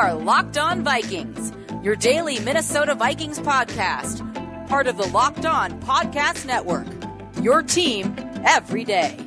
are Locked On Vikings, your daily Minnesota Vikings podcast, part of the Locked On Podcast Network. Your team every day.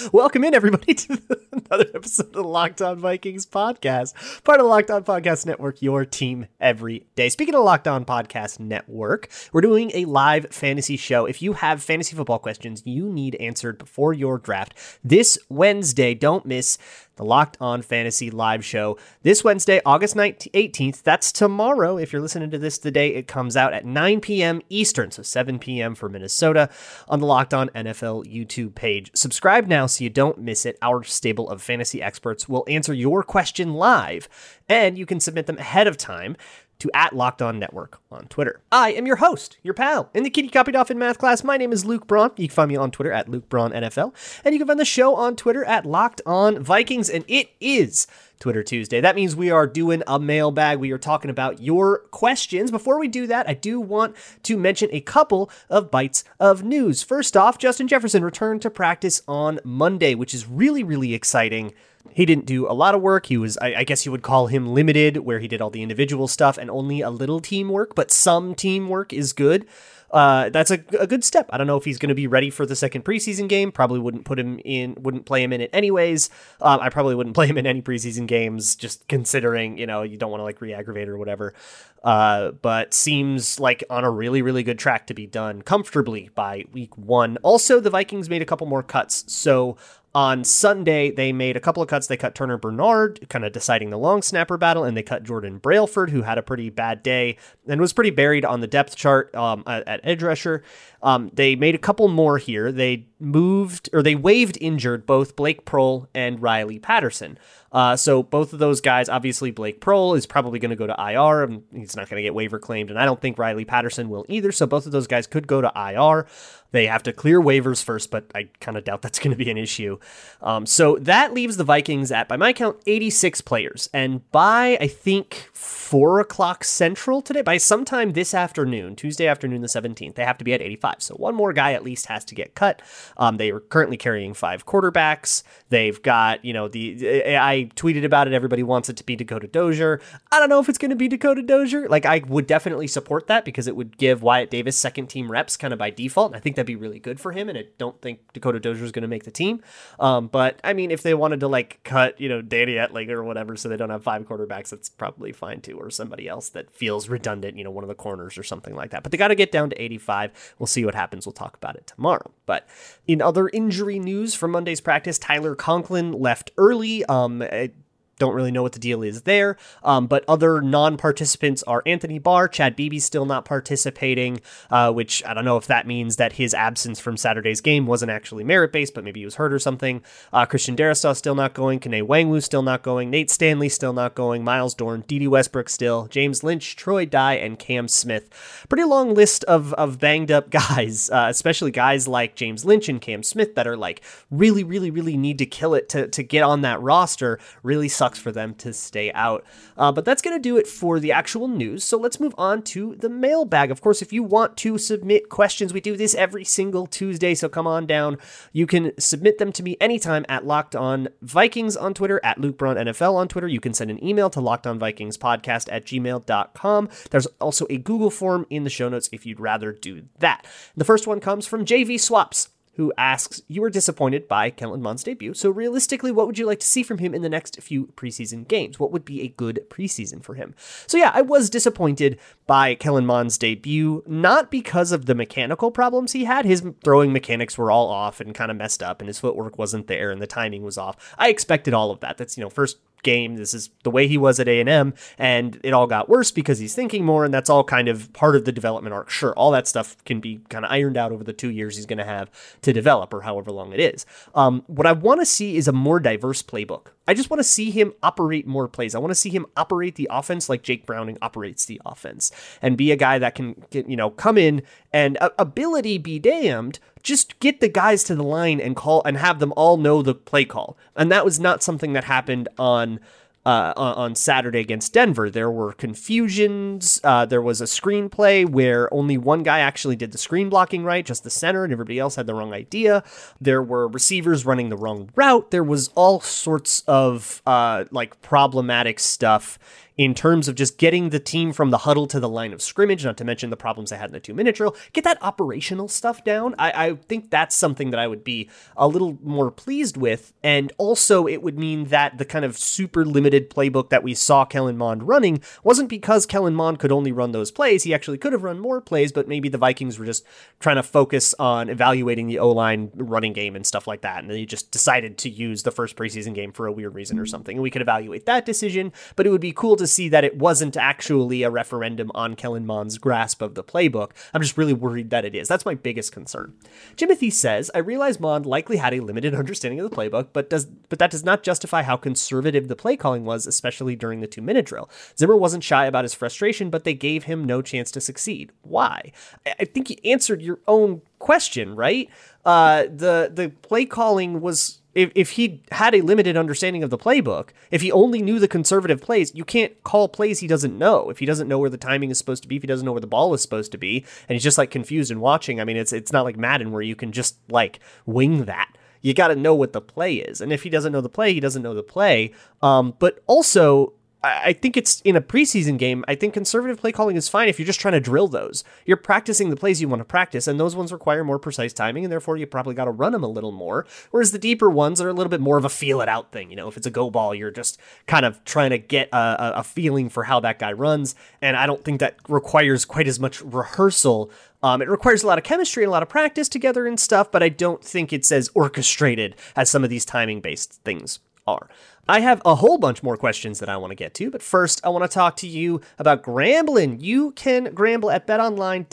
Welcome in, everybody, to another episode of the Locked On Vikings podcast, part of the Locked On Podcast Network, your team every day. Speaking of Locked On Podcast Network, we're doing a live fantasy show. If you have fantasy football questions you need answered before your draft this Wednesday, don't miss the Locked On Fantasy Live Show this Wednesday, August 19- 18th. That's tomorrow. If you're listening to this the day it comes out at 9 p.m. Eastern, so 7 p.m. for Minnesota on the Locked On NFL YouTube page. Subscribe now so you don't miss it. Our stable of fantasy experts will answer your question live, and you can submit them ahead of time to at Locked On Network on Twitter. I am your host, your pal, in the kitty copied off in math class. My name is Luke Braun. You can find me on Twitter at Luke Braun NFL, and you can find the show on Twitter at Locked On Vikings, and it is Twitter Tuesday. That means we are doing a mailbag. We are talking about your questions. Before we do that, I do want to mention a couple of bites of news. First off, Justin Jefferson returned to practice on Monday, which is really, really exciting. He didn't do a lot of work. He was, I, I, guess you would call him limited, where he did all the individual stuff and only a little teamwork, but some teamwork is good. Uh, that's a, a good step. I don't know if he's going to be ready for the second preseason game. Probably wouldn't put him in, wouldn't play him in it anyways. Um, I probably wouldn't play him in any preseason games, just considering, you know, you don't want to like re aggravate or whatever. Uh, but seems like on a really, really good track to be done comfortably by week one. Also, the Vikings made a couple more cuts. So on Sunday, they made a couple of cuts. They cut Turner Bernard, kind of deciding the long snapper battle, and they cut Jordan Brailford, who had a pretty bad day and was pretty buried on the depth chart um, at, at, edge rusher. Um, they made a couple more here. They moved or they waived injured both Blake Proehl and Riley Patterson. Uh, so both of those guys, obviously Blake Proehl is probably going to go to IR. And he's not going to get waiver claimed, and I don't think Riley Patterson will either. So both of those guys could go to IR. They have to clear waivers first, but I kind of doubt that's going to be an issue. Um, so that leaves the Vikings at, by my count, 86 players. And by, I think, 4 o'clock Central today, by sometime this afternoon, Tuesday afternoon, the 17th, they have to be at 85. So one more guy at least has to get cut. Um, they are currently carrying five quarterbacks. They've got, you know, the I tweeted about it. Everybody wants it to be Dakota Dozier. I don't know if it's going to be Dakota Dozier. Like, I would definitely support that because it would give Wyatt Davis second team reps kind of by default. And I think that'd be really good for him. And I don't think Dakota Dozier is going to make the team. Um, but I mean, if they wanted to like cut, you know, Danny Etling or whatever, so they don't have five quarterbacks, that's probably fine too, or somebody else that feels redundant, you know, one of the corners or something like that. But they got to get down to 85. We'll see what happens. We'll talk about it tomorrow. But in other injury news from Monday's practice, Tyler Conklin left early. Um, don't really know what the deal is there. Um, but other non participants are Anthony Barr, Chad Beebe still not participating, uh, which I don't know if that means that his absence from Saturday's game wasn't actually merit based, but maybe he was hurt or something. Uh, Christian Darrisaw still not going, Kene Nwangwu still not going, Nate Stanley still not going, Myles Dorn, Dede Westbrook still, James Lynch, Troy Dye, and Cam Smith. Pretty long list of, of banged up guys, uh, especially guys like James Lynch and Cam Smith that are like really, really, really need to kill it to, to get on that roster. Really sucks sucks for them to stay out. Uh, but that's going to do it for the actual news. So let's move on to the mailbag. Of course, if you want to submit questions, we do this every single Tuesday. So come on down. You can submit them to me anytime at Locked On Vikings on Twitter, at Luke Braun NFL on Twitter. You can send an email to Locked On Vikings Podcast at gmail.com. There's also a Google form in the show notes if you'd rather do that. The first one comes from JV Swaps who asks, You were disappointed by Kellen Mond's debut, so realistically, what would you like to see from him in the next few preseason games? What would be a good preseason for him? So, yeah, I was disappointed by Kellen Mond's debut, not because of the mechanical problems he had. His throwing mechanics were all off and kind of messed up, and his footwork wasn't there, and the timing was off. I expected all of that. That's, you know, first game. This is the way he was at A&M and it all got worse because he's thinking more and that's all kind of part of the development arc. Sure, all that stuff can be kind of ironed out over the 2 years he's going to have to develop or however long it is. Um, what I want to see is a more diverse playbook. I just want to see him operate more plays. I want to see him operate the offense like Jake Browning operates the offense and be a guy that can, get, you know, come in and uh, ability be damned. Just get the guys to the line and call and have them all know the play call. And that was not something that happened on uh, on Saturday against Denver. There were confusions. Uh, there was a screenplay where only one guy actually did the screen blocking right, just the center, and everybody else had the wrong idea. There were receivers running the wrong route. There was all sorts of uh, like problematic stuff in terms of just getting the team from the huddle to the line of scrimmage, not to mention the problems they had in the two minute drill, get that operational stuff down. I, I think that's something that I would be a little more pleased with. And also, it would mean that the kind of super limited playbook that we saw Kellen Mond running wasn't because Kellen Mond could only run those plays. He actually could have run more plays, but maybe the Vikings were just trying to focus on evaluating the O line running game and stuff like that. And they just decided to use the first preseason game for a weird reason or something. And we could evaluate that decision, but it would be cool to see that it wasn't actually a referendum on Kellen Mond's grasp of the playbook. I'm just really worried that it is. That's my biggest concern. Jimothy says, I realize Mond likely had a limited understanding of the playbook, but does but that does not justify how conservative the play calling was, especially during the two minute drill. Zimmer wasn't shy about his frustration, but they gave him no chance to succeed. Why? I think you answered your own question, right? Uh, the the play calling was if, if he had a limited understanding of the playbook, if he only knew the conservative plays, you can't call plays he doesn't know. If he doesn't know where the timing is supposed to be, if he doesn't know where the ball is supposed to be, and he's just like confused and watching, I mean, it's it's not like Madden where you can just like wing that. You got to know what the play is, and if he doesn't know the play, he doesn't know the play. Um, but also, I think it's in a preseason game. I think conservative play calling is fine if you're just trying to drill those. You're practicing the plays you want to practice, and those ones require more precise timing, and therefore you probably got to run them a little more. Whereas the deeper ones are a little bit more of a feel it out thing. You know, if it's a go ball, you're just kind of trying to get a, a feeling for how that guy runs. And I don't think that requires quite as much rehearsal um, it requires a lot of chemistry and a lot of practice together and stuff, but I don't think it's as orchestrated as some of these timing based things are. I have a whole bunch more questions that I want to get to, but first I want to talk to you about Grambling. You can Gramble at betonline.ag.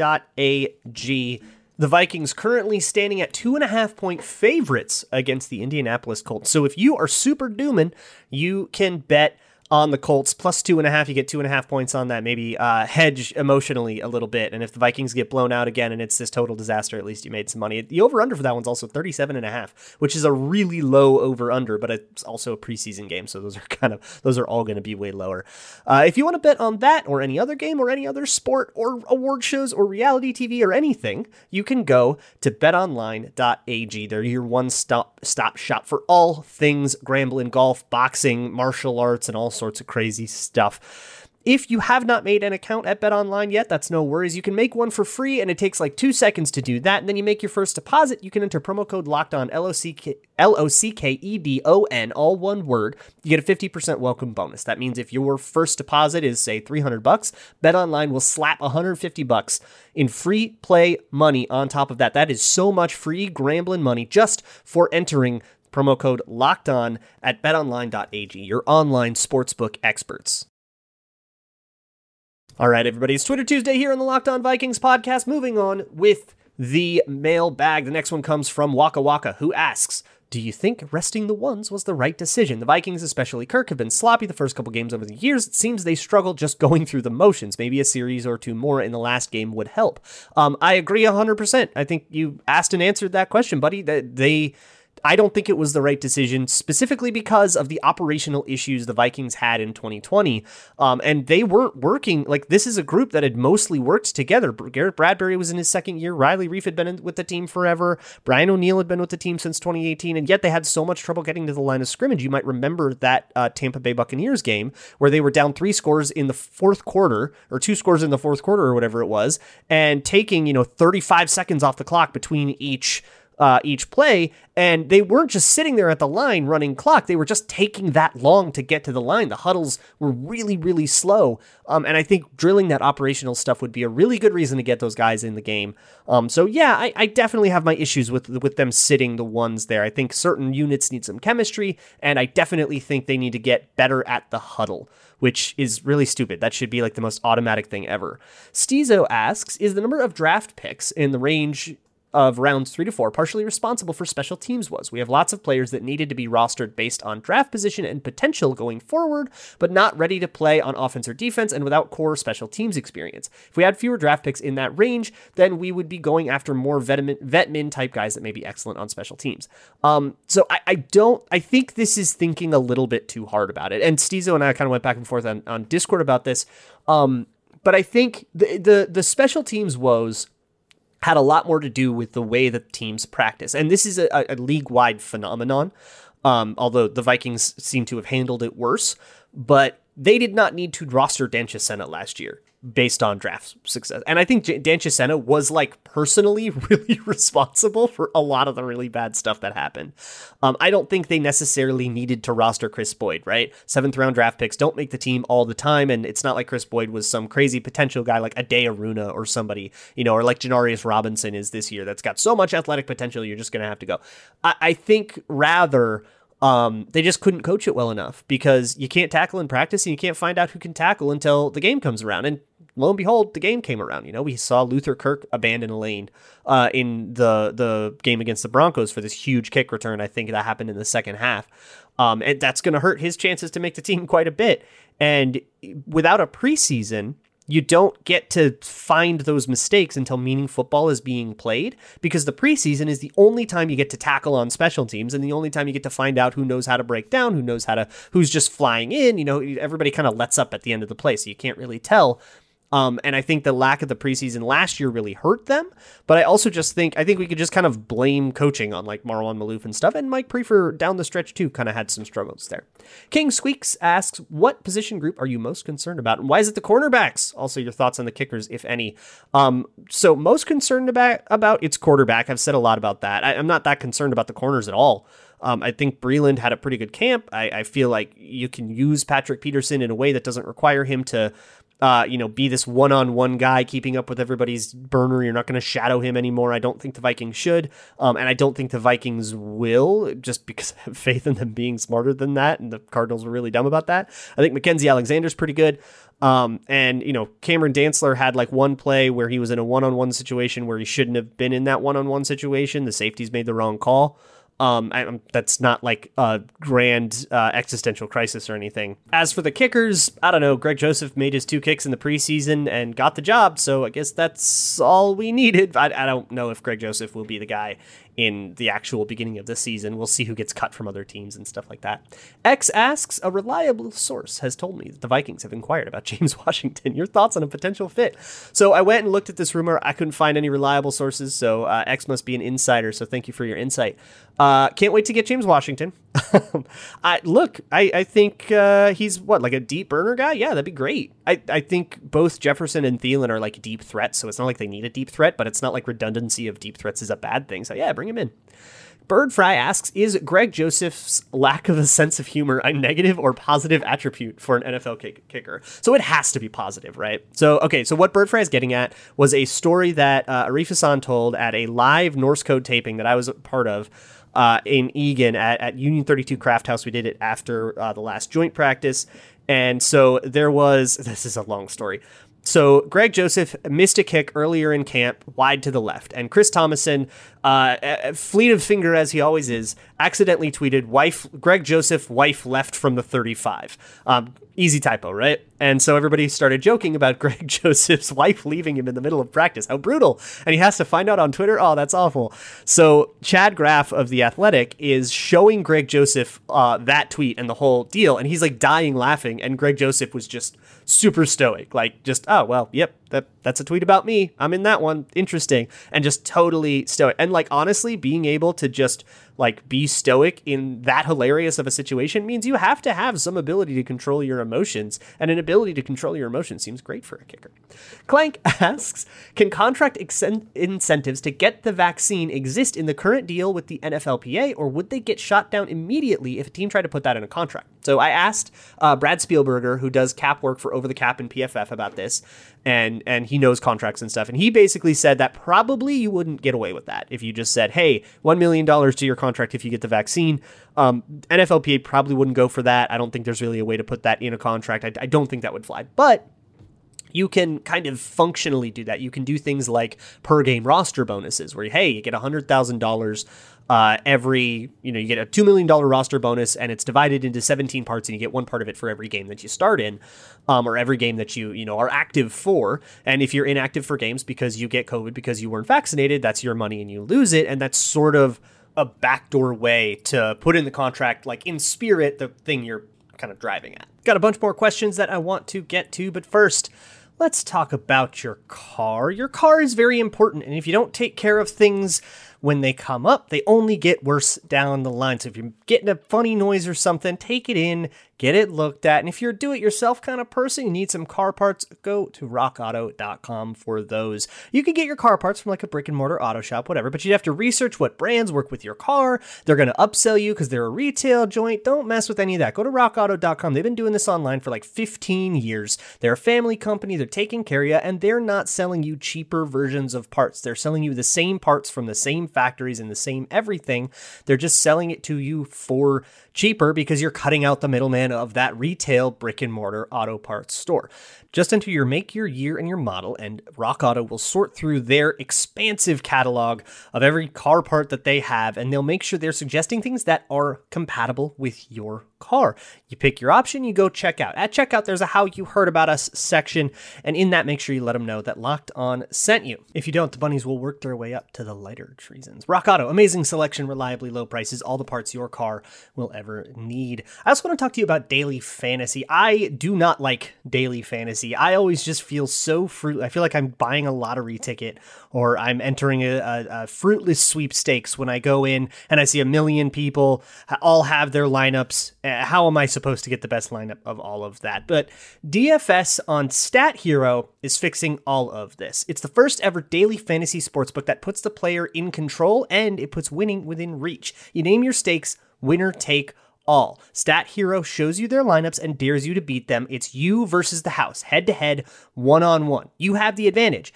The Vikings currently standing at two and a half point favorites against the Indianapolis Colts. So if you are super dooming, you can bet on the Colts plus two and a half. You get two and a half points on that. Maybe uh, hedge emotionally a little bit. And if the Vikings get blown out again and it's this total disaster, at least you made some money. The over under for that one's also 37 and a half, which is a really low over under, but it's also a preseason game. So those are kind of, those are all going to be way lower. Uh, if you want to bet on that or any other game or any other sport or award shows or reality TV or anything, you can go to betonline.ag. They're your one stop, stop shop for all things Grambling, golf, boxing, martial arts, and all sorts of crazy stuff. If you have not made an account at BetOnline yet, that's no worries. You can make one for free, and it takes like two seconds to do that. And then you make your first deposit. You can enter promo code Locked On L O C K E D O N, all one word. You get a fifty percent welcome bonus. That means if your first deposit is say three hundred bucks, BetOnline will slap one hundred fifty bucks in free play money on top of that. That is so much free Grambling money just for entering Promo code locked on at betonline.ag, your online sportsbook experts. All right, everybody, it's Twitter Tuesday here on the Locked On Vikings podcast. Moving on with the mailbag. The next one comes from Waka Waka, who asks, do you think resting the ones was the right decision? The Vikings, especially Kirk, have been sloppy the first couple games over the years. It seems they struggled just going through the motions. Maybe a series or two more in the last game would help. Um, I agree 100%. I think you asked and answered that question, buddy. That they I don't think it was the right decision, specifically because of the operational issues the Vikings had in 2020. Um, and they weren't working. Like, this is a group that had mostly worked together. Garrett Bradbury was in his second year. Riley Reiff had been with the team forever. Brian O'Neill had been with the team since 2018. And yet they had so much trouble getting to the line of scrimmage. You might remember that uh, Tampa Bay Buccaneers game where they were down three scores in the fourth quarter, or two scores in the fourth quarter, or whatever it was, and taking, you know, 35 seconds off the clock between each uh, each play, and they weren't just sitting there at the line running clock. They were just taking that long to get to the line. The huddles were really, really slow. Um, and I think drilling that operational stuff would be a really good reason to get those guys in the game. Um, so yeah, I, I definitely have my issues with with them sitting the ones there. I think certain units need some chemistry, and I definitely think they need to get better at the huddle which is really stupid. That should be like the most automatic thing ever. Stizo asks, is the number of draft picks in the range of rounds three to four partially responsible for special teams was. We have lots of players that needed to be rostered based on draft position and potential going forward, but not ready to play on offense or defense and without core special teams experience. If we had fewer draft picks in that range, then we would be going after more vet, vet min type guys that may be excellent on special teams. Um, so I, I, don't, I think this is thinking a little bit too hard about it. And Stizo and I kind of went back and forth on, on Discord about this. Um, but I think the, the the special teams woes had a lot more to do with the way that teams practice. And this is a, a league wide phenomenon, um, although the Vikings seem to have handled it worse. But they did not need to roster Dan Chisena last year based on draft success. And I think Dan Chisena was like personally really responsible for a lot of the really bad stuff that happened. Um, I don't think they necessarily needed to roster Chris Boyd, right? Seventh round draft picks don't make the team all the time. And it's not like Chris Boyd was some crazy potential guy like Ade Aruna or somebody, you know, or like Janarius Robinson is this year that's got so much athletic potential, you're just going to have to go. I, I think rather um, they just couldn't coach it well enough because you can't tackle in practice and you can't find out who can tackle until the game comes around. And lo and behold, the game came around. You know, we saw Luther Kirk abandon a lane uh, in the the game against the Broncos for this huge kick return. I think that happened in the second half. Um, and that's going to hurt his chances to make the team quite a bit. And without a preseason, you don't get to find those mistakes until meaning football is being played because the preseason is the only time you get to tackle on special teams and the only time you get to find out who knows how to break down, who knows how to, who's just flying in. You know, everybody kind of lets up at the end of the play, so you can't really tell um, and I think the lack of the preseason last year really hurt them. But I also just think I think we could just kind of blame coaching on like Marwan Maalouf and stuff. And Mike Priefer down the stretch too kind of had some struggles there. King Squeaks asks, "What position group are you most concerned about, and why is it the cornerbacks?" Also, your thoughts on the kickers, if any. Um, so most concerned about about its quarterback. I've said a lot about that. I, am not that concerned about the corners at all. Um, I think Breeland had a pretty good camp. I, I, feel like you can use Patrick Peterson in a way that doesn't require him to uh, you know, be this one-on-one guy keeping up with everybody's burner. You're not going to shadow him anymore. I don't think the Vikings should, um, and I don't think the Vikings will, just because I have faith in them being smarter than that. And the Cardinals were really dumb about that. I think Mackensie Alexander's pretty good. Um, and you know, Cameron Dantzler had like one play where he was in a one-on-one situation where he shouldn't have been in that one-on-one situation. The safeties made the wrong call. Um, I, that's not like a grand uh, existential crisis or anything. As for the kickers, I don't know. Greg Joseph made his two kicks in the preseason and got the job, so I guess that's all we needed. I, I don't know if Greg Joseph will be the guy in the actual beginning of the season. We'll see who gets cut from other teams and stuff like that. X asks, a reliable source has told me that the Vikings have inquired about James Washington. Your thoughts on a potential fit? So I went and looked at this rumor. I couldn't find any reliable sources, so uh, X must be an insider. So thank you for your insight. Uh, can't wait to get James Washington. I look, I, I think uh, he's what like a deep burner guy. Yeah, that'd be great. I, I think both Jefferson and Thielen are like deep threats, so it's not like they need a deep threat, but it's not like redundancy of deep threats is a bad thing. So yeah, bring him in. Birdfry asks, is Greg Joseph's lack of a sense of humor a negative or positive attribute for an NFL kick- kicker? So it has to be positive, right? So, okay, so what Bird Fry is getting at was a story that uh, Arif Hassan told at a live Norse Code taping that I was a part of uh, in Eagan at, at, Union 32 Craft House. We did it after uh, the last joint practice. And so there was, this is a long story. So Greg Joseph missed a kick earlier in camp, wide to the left, and Chris Tomasson, uh, fleet of finger as he always is, accidentally tweeted "wife Greg Joseph wife left from the 35." Um, easy typo, right? And so everybody started joking about Greg Joseph's wife leaving him in the middle of practice. How brutal! And he has to find out on Twitter. Oh, that's awful. So Chad Graff of the Athletic is showing Greg Joseph uh, that tweet and the whole deal, and he's like dying laughing, and Greg Joseph was just super stoic, like just oh well, yep, that that's a tweet about me. I'm in that one. Interesting, and just totally stoic. And like honestly, being able to just like be stoic in that hilarious of a situation means you have to have some ability to control your emotions, and an ability to control your emotions seems great for a kicker. Clank asks, can contract ex- incentives to get the vaccine exist in the current deal with the NFLPA, or would they get shot down immediately if a team tried to put that in a contract? So I asked uh, Brad Spielberger, who does cap work for Over the Cap and PFF, about this, and and he knows contracts and stuff, and he basically said that probably you wouldn't get away with that if you just said, "Hey, one million dollars to your contract if you get the vaccine." Um, NFLPA probably wouldn't go for that. I don't think there's really a way to put that in a contract. I, I don't think that would fly, but you can kind of functionally do that. You can do things like per game roster bonuses, where hey, you get hundred thousand dollars uh, every you know you get a two million dollar roster bonus, and it's divided into seventeen parts, and you get one part of it for every game that you start in, um, or every game that you you know are active for. And if you're inactive for games because you get COVID because you weren't vaccinated, that's your money and you lose it, and that's sort of a backdoor way to put in the contract, like in spirit, the thing you're kind of driving at. Got a bunch more questions that I want to get to, but first let's talk about your car. Your car is very important, and if you don't take care of things when they come up, they only get worse down the line. So if you're getting a funny noise or something, take it in, get it looked at. And if you're a do it yourself kind of person, you need some car parts, go to rockauto.com for those. You can get your car parts from like a brick and mortar auto shop, whatever, but you'd have to research what brands work with your car. They're going to upsell you because they're a retail joint. Don't mess with any of that. Go to rockauto.com. They've been doing this online for like 15 years. They're a family company, they're taking care of you, and they're not selling you cheaper versions of parts. They're selling you the same parts from the same factories and the same everything. They're just selling it to you for cheaper because you're cutting out the middleman of that retail brick and mortar auto parts store. Just enter your make, your year, and your model, and Rock Auto will sort through their expansive catalog of every car part that they have, and they'll make sure they're suggesting things that are compatible with your car. You pick your option, you go check out. At checkout, there's a How You Heard About Us section, and in that, make sure you let them know that Locked On sent you. If you don't, the bunnies will work their way up to the lighter treasons. Rock Auto, amazing selection, reliably low prices, all the parts your car will ever need. I also want to talk to you about daily fantasy. I do not like daily fantasy. I always just feel so fruit. I feel like I'm buying a lottery ticket or I'm entering a, a, a fruitless sweepstakes when I go in and I see a million people all have their lineups. Uh, how am I supposed to get the best lineup of all of that? But DFS on Stat Hero is fixing all of this. It's the first ever daily fantasy sportsbook that puts the player in control and it puts winning within reach. You name your stakes, winner take all. Stat Hero shows you their lineups and dares you to beat them. It's you versus the house, head to head, one on one. You have the advantage.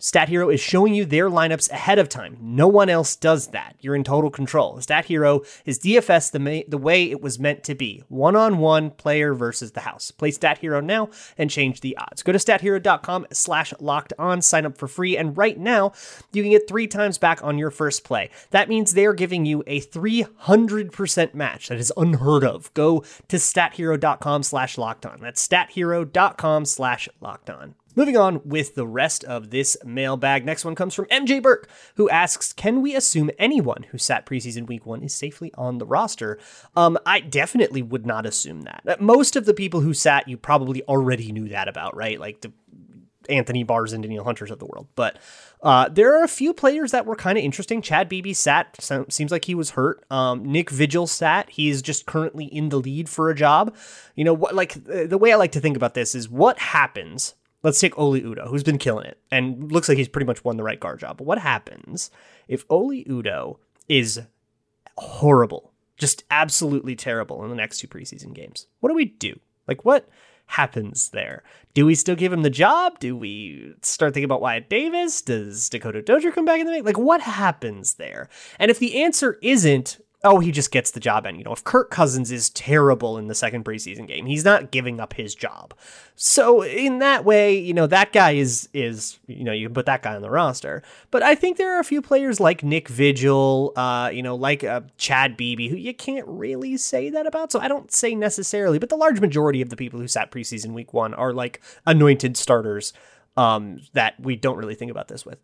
Stat Hero is showing you their lineups ahead of time. No one else does that. You're in total control. Stat Hero is DFS the, ma- the way it was meant to be one on one player versus the house. Play Stat Hero now and change the odds. Go to stathero.com slash locked on, sign up for free, and right now you can get three times back on your first play. That means they're giving you a 300% match. That is unheard of. Go to stathero.com slash locked on. That's stathero.com slash locked on. Moving on with the rest of this mailbag. Next one comes from MJ Burke, who asks Can we assume anyone who sat preseason week one is safely on the roster? Um, I definitely would not assume that. Uh, most of the people who sat, you probably already knew that about, right? Like the Anthony Barrs and Danielle Hunters of the world. But uh, there are a few players that were kind of interesting. Chad Beebe sat, seems like he was hurt. Um, Nick Vigil sat. He is just currently in the lead for a job. You know what? Like the way I like to think about this is what happens let's take Oli Udoh, who's been killing it and looks like he's pretty much won the right guard job. But what happens if Oli Udoh is horrible, just absolutely terrible in the next two preseason games? What do we do? Like, what happens there? Do we still give him the job? Do we start thinking about Wyatt Davis? Does Dakota Dozier come back in the mix? Like, what happens there? And if the answer isn't oh, he just gets the job. And, you know, if Kirk Cousins is terrible in the second preseason game, he's not giving up his job. So in that way, you know, that guy is, is, you know, you can put that guy on the roster. But I think there are a few players like Nick Vigil, uh, you know, like uh, Chad Beebe, who you can't really say that about. So I don't say necessarily, but the large majority of the people who sat preseason week one are like anointed starters um, that we don't really think about this with.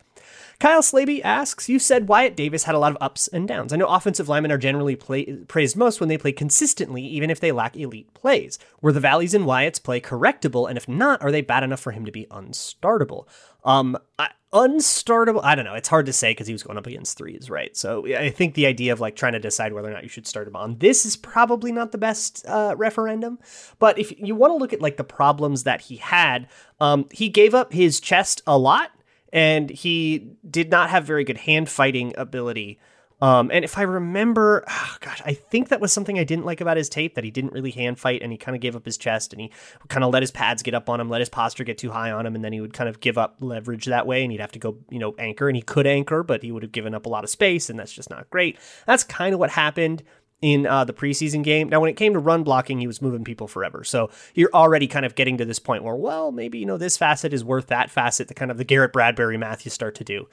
Kyle Slaby asks, You said Wyatt Davis had a lot of ups and downs. I know offensive linemen are generally play- praised most when they play consistently, even if they lack elite plays. Were the valleys in Wyatt's play correctable? And if not, are they bad enough for him to be unstartable? Um, I, unstartable. I don't know. It's hard to say because he was going up against threes, right? So I think the idea of like trying to decide whether or not you should start him on this is probably not the best uh, referendum. But if you want to look at like the problems that he had, um, he gave up his chest a lot and he did not have very good hand fighting ability. Um, and if I remember, oh gosh, I think that was something I didn't like about his tape that he didn't really hand fight and he kind of gave up his chest and he kind of let his pads get up on him, let his posture get too high on him, and then he would kind of give up leverage that way and he'd have to go, you know, anchor and he could anchor, but he would have given up a lot of space and that's just not great. That's kind of what happened in uh, the preseason game. Now, when it came to run blocking, he was moving people forever. So you're already kind of getting to this point where, well, maybe you know this facet is worth that facet. The kind of the Garrett Bradbury math you start to do,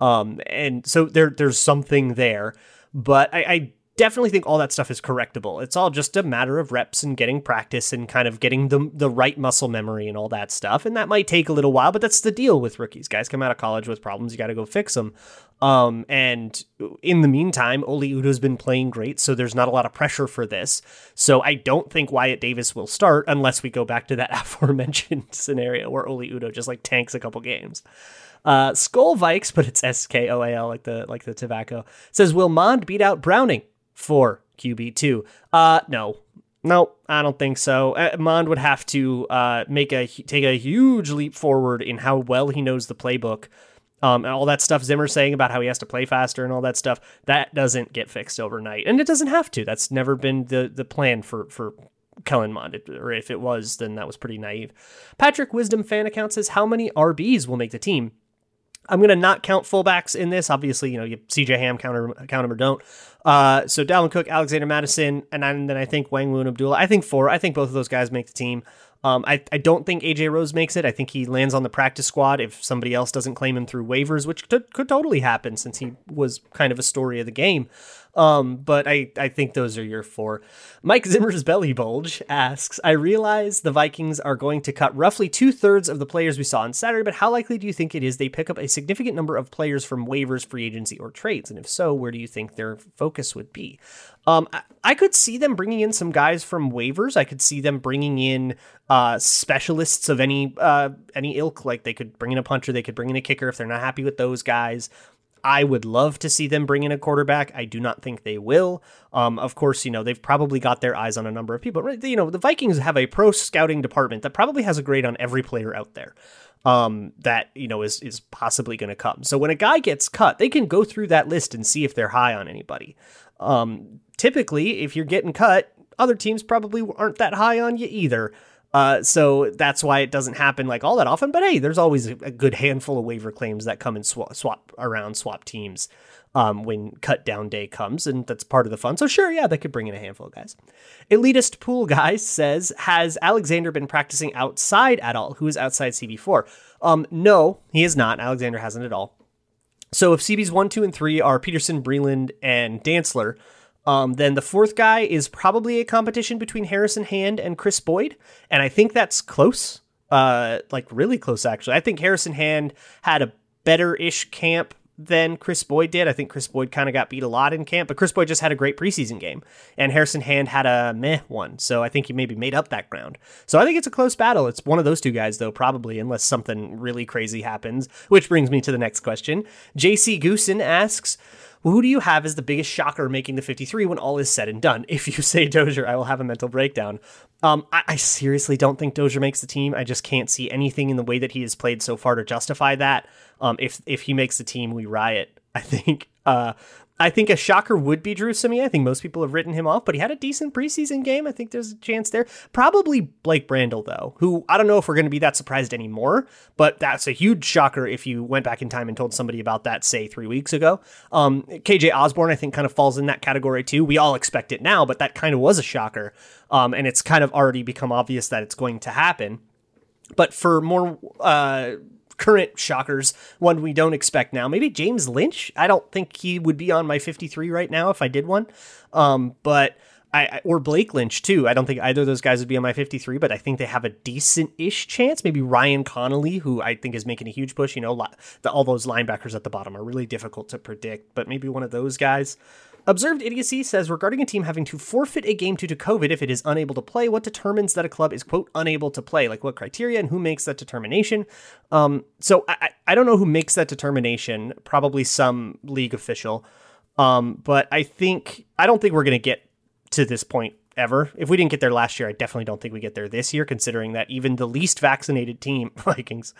um, and so there there's something there. But I, I definitely think all that stuff is correctable. It's all just a matter of reps and getting practice and kind of getting the the right muscle memory and all that stuff. And that might take a little while, but that's the deal with rookies. Guys come out of college with problems, you got to go fix them. Um, and in the meantime, Oli Udoh's been playing great, so there's not a lot of pressure for this. So I don't think Wyatt Davis will start unless we go back to that aforementioned scenario where Oli Udoh just like tanks a couple games. Uh, Skoal Vikes, but it's S K O A L like the like the tobacco. Says will Mond beat out Browning? for QB2. Uh, no. No, I don't think so. Uh, Mond would have to uh, make a take a huge leap forward in how well he knows the playbook. Um, and all that stuff Zimmer's saying about how he has to play faster and all that stuff, that doesn't get fixed overnight. And it doesn't have to. That's never been the the plan for for Kellen Mond. Or if it was, then that was pretty naive. Patrick Wisdom fan account says how many RBs will make the team? I'm to not count fullbacks in this. Obviously, you know, you CJ Ham, counter, count him or don't. Uh, so Dalvin Cook, Alexander Mattison, and then I think Nwangwu and Abdullah. I think four. I think both of those guys make the team. Um, I, I don't think AJ Rose makes it. I think he lands on the practice squad if somebody else doesn't claim him through waivers, which could, could totally happen since he was kind of a story of the game. Um, but I, I think those are your four. Mike Zimmer's belly bulge asks, I realize the Vikings are going to cut roughly two thirds of the players we saw on Saturday, but how likely do you think it is they pick up a significant number of players from waivers, free agency, or trades? And if so, where do you think their focus would be? Um, I, I could see them bringing in some guys from waivers. I could see them bringing in uh, specialists of any uh, any ilk. Like they could bring in a punter, they could bring in a kicker if they're not happy with those guys. I would love to see them bring in a quarterback. I do not think they will. Um, of course, you know, they've probably got their eyes on a number of people. You know, the Vikings have a pro scouting department that probably has a grade on every player out there um, that, you know, is, is possibly going to come. So when a guy gets cut, they can go through that list and see if they're high on anybody. Um, typically, if you're getting cut, other teams probably aren't that high on you either. Uh, so that's why it doesn't happen like all that often. But hey, there's always a, good handful of waiver claims that come and swap, swap around, swap teams um, when cut down day comes, and that's part of the fun. So sure, yeah, they could bring in a handful of guys. Elitist pool guy says, has Alexander been practicing outside at all? Who is outside CB4? Um, no, he is not. Alexander hasn't at all. So if CBs one, two, and three are Peterson, Breeland, and Dantzler. Um, then the fourth guy is probably a competition between Harrison Hand and Chris Boyd, and I think that's close, uh, like really close actually. I think Harrison Hand had a better ish camp than Chris Boyd did. I think Chris Boyd kind of got beat a lot in camp, but Chris Boyd just had a great preseason game, and Harrison Hand had a meh one. So I think he maybe made up that ground. So I think it's a close battle. It's one of those two guys, though, probably, unless something really crazy happens. Which brings me to the next question. JC Goosen asks, well, who do you have as the biggest shocker making the 53 when all is said and done? If you say Dozier, I will have a mental breakdown. Um, I, I, seriously don't think Dozier makes the team. I just can't see anything in the way that he has played so far to justify that. Um, if if he makes the team, we riot. I think uh, I think a shocker would be Drew Samia. I think most people have written him off, but he had a decent preseason game. I think there's a chance there. Probably Blake Brandel, though, who I don't know if we're going to be that surprised anymore, but that's a huge shocker if you went back in time and told somebody about that, say, three weeks ago. Um, KJ Osborne, I think, kind of falls in that category too. We all expect it now, but that kind of was a shocker. Um, and it's kind of already become obvious that it's going to happen. But for more uh, current shockers, one we don't expect now. Maybe James Lynch. I don't think he would be on my 53 right now if I did one. Um, but I, or Blake Lynch too. I don't think either of those guys would be on my 53, but I think they have a decent-ish chance. Maybe Ryan Connelly, who I think is making a huge push. You know, the, all those linebackers at the bottom are really difficult to predict, but maybe one of those guys. Observed Idiocy says regarding a team having to forfeit a game due to COVID if it is unable to play, what determines that a club is, quote, unable to play? Like what criteria and who makes that determination? Um, so I, I don't know who makes that determination, probably some league official. Um, but I think, I don't think we're going to get to this point ever. If we didn't get there last year, I definitely don't think we get there this year, considering that even the least vaccinated team, Vikings,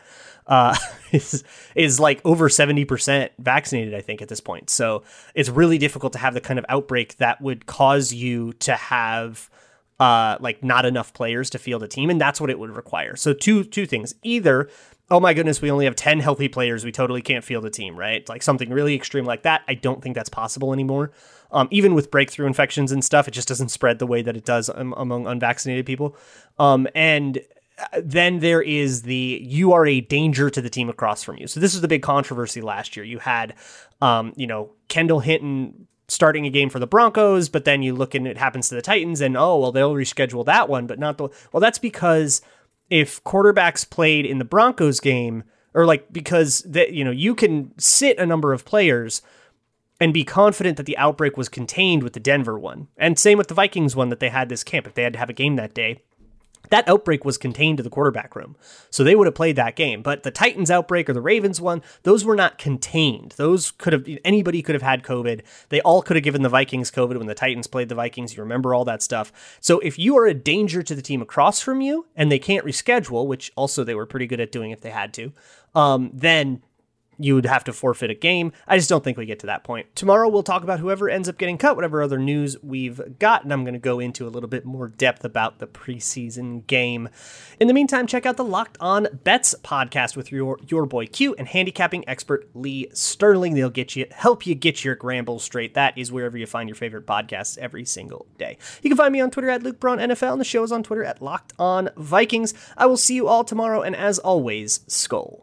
uh, is is like over seventy percent vaccinated. I think at this point, so it's really difficult to have the kind of outbreak that would cause you to have. Uh, like not enough players to field a team, and that's what it would require. So two two things: either oh my goodness, we only have 10 healthy players. We totally can't field a team, right? Like something really extreme like that. I don't think that's possible anymore. Um, even with breakthrough infections and stuff, it just doesn't spread the way that it does um, among unvaccinated people. Um, and uh, then there is the you are a danger to the team across from you. So this is the big controversy last year. You had, um, you know, Kendall Hinton starting a game for the Broncos, but then you look and it happens to the Titans, and oh well, they'll reschedule that one, but not the well. That's because if quarterbacks played in the Broncos game, or like because that you know you can sit a number of players and be confident that the outbreak was contained with the Denver one, and same with the Vikings one that they had this camp if they had to have a game that day that outbreak was contained to the quarterback room. So they would have played that game. But the Titans outbreak or the Ravens one, those were not contained. Those could have, anybody could have had COVID. They all could have given the Vikings COVID when the Titans played the Vikings. You remember all that stuff. So if you are a danger to the team across from you and they can't reschedule, which also they were pretty good at doing if they had to, um, then you would have to forfeit a game. I just don't think we get to that point. Tomorrow we'll talk about whoever ends up getting cut, whatever other news we've got, and I'm going to go into a little bit more depth about the preseason game. In the meantime, check out the Locked On Bets podcast with your your boy Q and handicapping expert Lee Sterling. They'll get you help you get your grambles straight. That is wherever you find your favorite podcasts every single day. You can find me on Twitter at Luke Braun NFL, and the show is on Twitter at Locked On Vikings. I will see you all tomorrow, and as always, Skol.